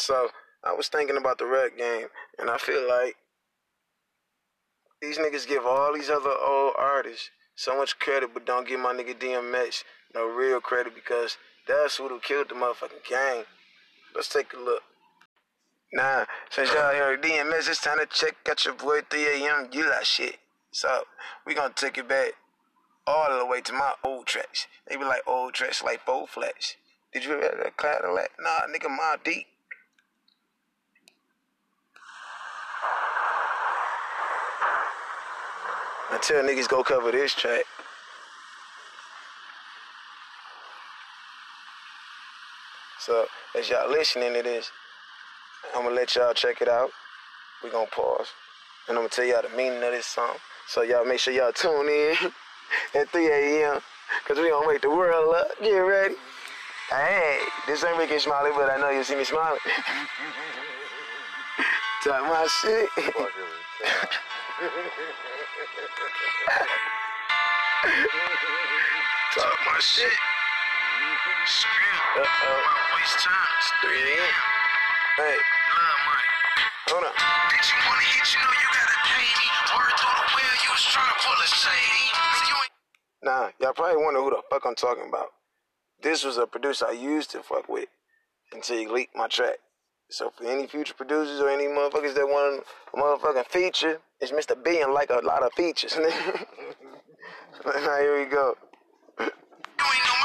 so I was thinking about the rap game, and I feel like these niggas give all these other old artists so much credit, but don't give my nigga DMX no real credit because that's who killed the motherfucking game. Let's take a look. Nah, since y'all heard DMX, it's time to check out your boy 3 a.m. You like shit. So, we gonna take it back all the way to my old tracks. They be like old tracks like Four Flash. Did you ever that Cadillac? Nah, nigga, my deep. I tell niggas go cover this track. So as y'all listening to this, I'm gonna let y'all check it out. We gonna pause, and I'm gonna tell y'all the meaning of this song. So y'all make sure y'all tune in at 3 a.m. Cause we gonna make the world up. Get ready. Hey, this ain't making smiley, but I know you see me smiling. Talk my shit. Talk my shit. Scream. Uh-oh. Waste time. It's 3 a.m. Hey. Love money. Hold on. Bitch, you wanna hit, you know you gotta pay me. Word through the wheel, you was trying to pull a shady. Nah, y'all probably wonder who the fuck I'm talking about. This was a producer I used to fuck with until he leaked my track. So for any future producers or any motherfuckers that want a motherfucking feature, it's Mr. B and like a lot of features. now here we go. Ain't know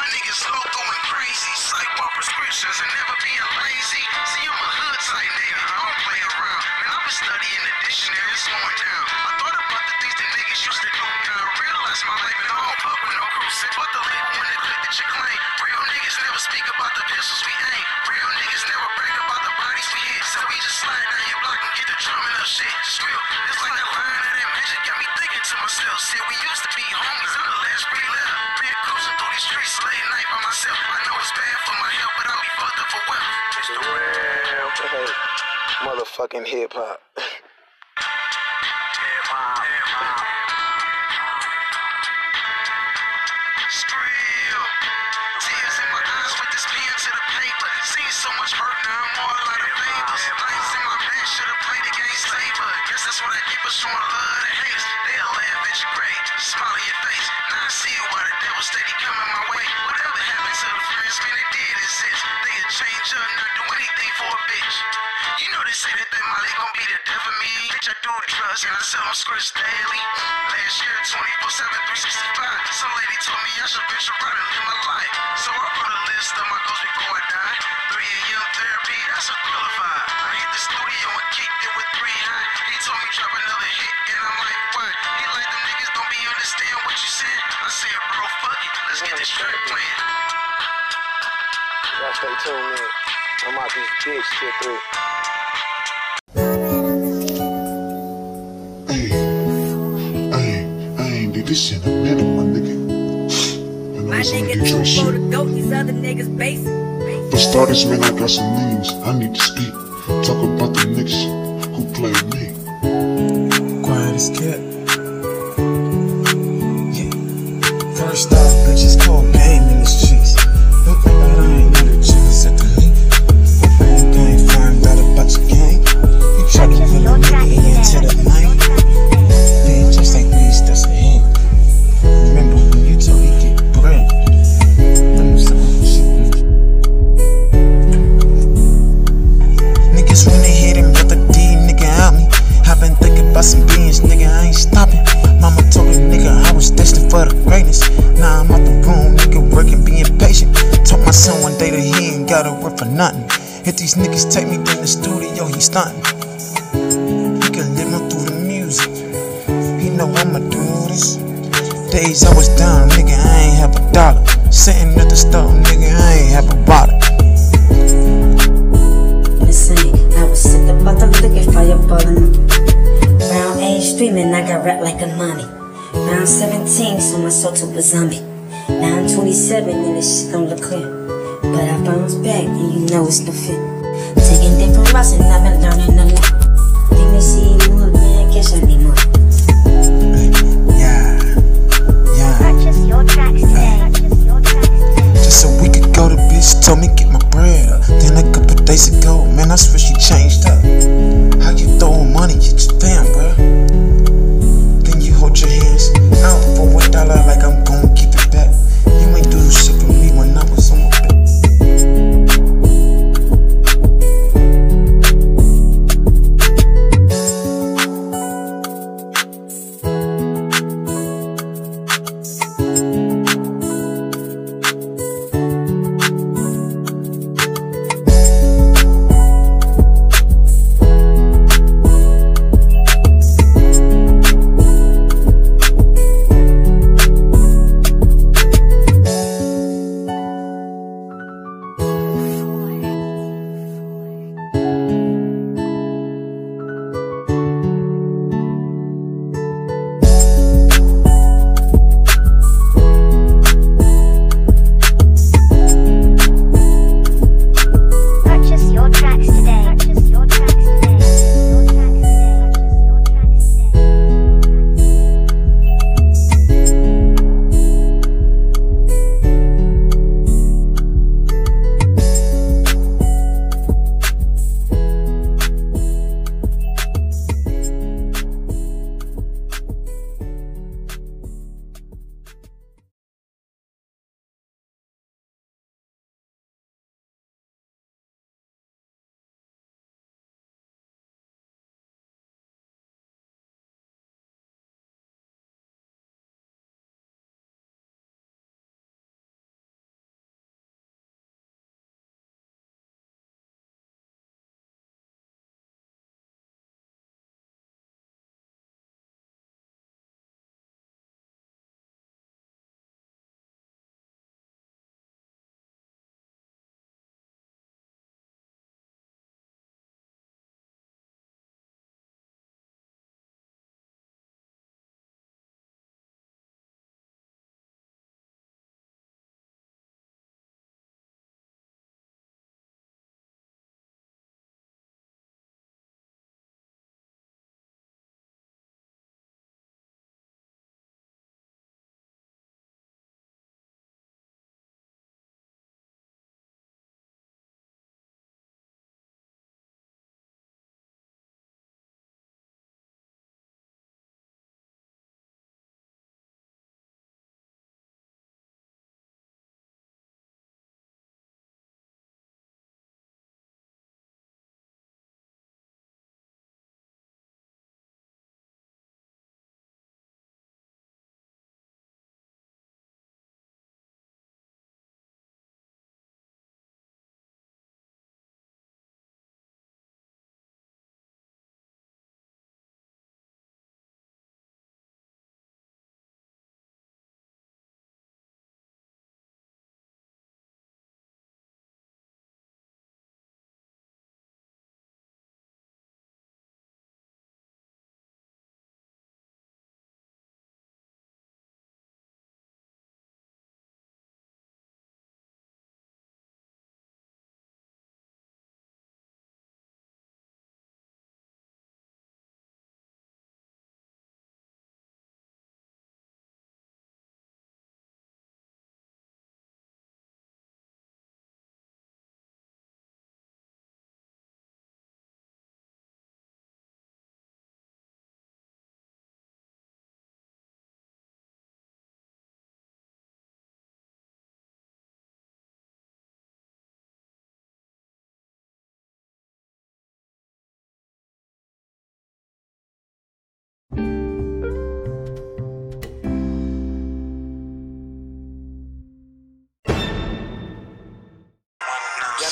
myself. Shit, we used to be homies. I'm the last. Been cruising through these streets late night by myself. I know it's bad for my health, but I'll be fucked up for wealth. It's the real motherfucking hip hop. That's what I keep us showing love to hate. They'll laugh at your grave, smile your face. Now I see why the devil steady coming my way. Whatever happened to the friends, man, it did exist. They'd change up, not do anything for a bitch. You know they say that that Molly gon' be the death of me. Bitch, I do drugs and I sell them scripts daily. Last year, 24 7, 365. Some lady told me I should venture out and live my life. So I put a list of my goals before I die. 3 a.m. therapy, that's a qualified. I hit the studio and kicked it with three high. He told me drop another hit, and I'm like, why? He like them niggas don't be understand what you said. I said, bro, fuck it, let's get this track playing. Y'all stay tuned in. I'm out this bitch till three. Hey, hey, I ain't did this shit in a minute, my nigga. You know, My so nigga get too your for the goat, these other niggas basic. For starters, man, I got some names I need to speak. Talk about the niggas who play me. quiet as cat. Yeah. First off, for nothing. If these niggas take me to the studio, he stunting. He can live on through the music. He know I'ma do this. Days I was down, nigga, I ain't have a dollar. Sitting at the store, nigga, I ain't have a bottle. Listen, I was sick about the liquor fireballing. Round age streaming, I got rap like a mommy. Round 17, so my soul to a zombie. Now I'm 27 and this shit don't look clear. But I bounce back and you know it's nothing. Taking different routes and I've been learning a lot. Let me see more, man, guess I need more. Yeah, yeah. Bitch told me get my bread up. Then a couple days ago, man, I swear she changed up. How you throwing money at your family?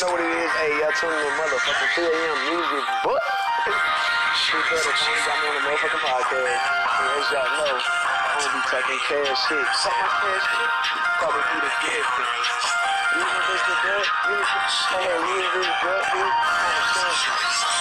Know what it is? Hey, y'all tuning in motherfucking 2 a.m. music, but she better change. I'm on a motherfucking podcast. And as y'all know, I'm gonna be talking cash shit. Suck my cash shit. Probably be the gift. You know this is that? You know this is that? You know this is?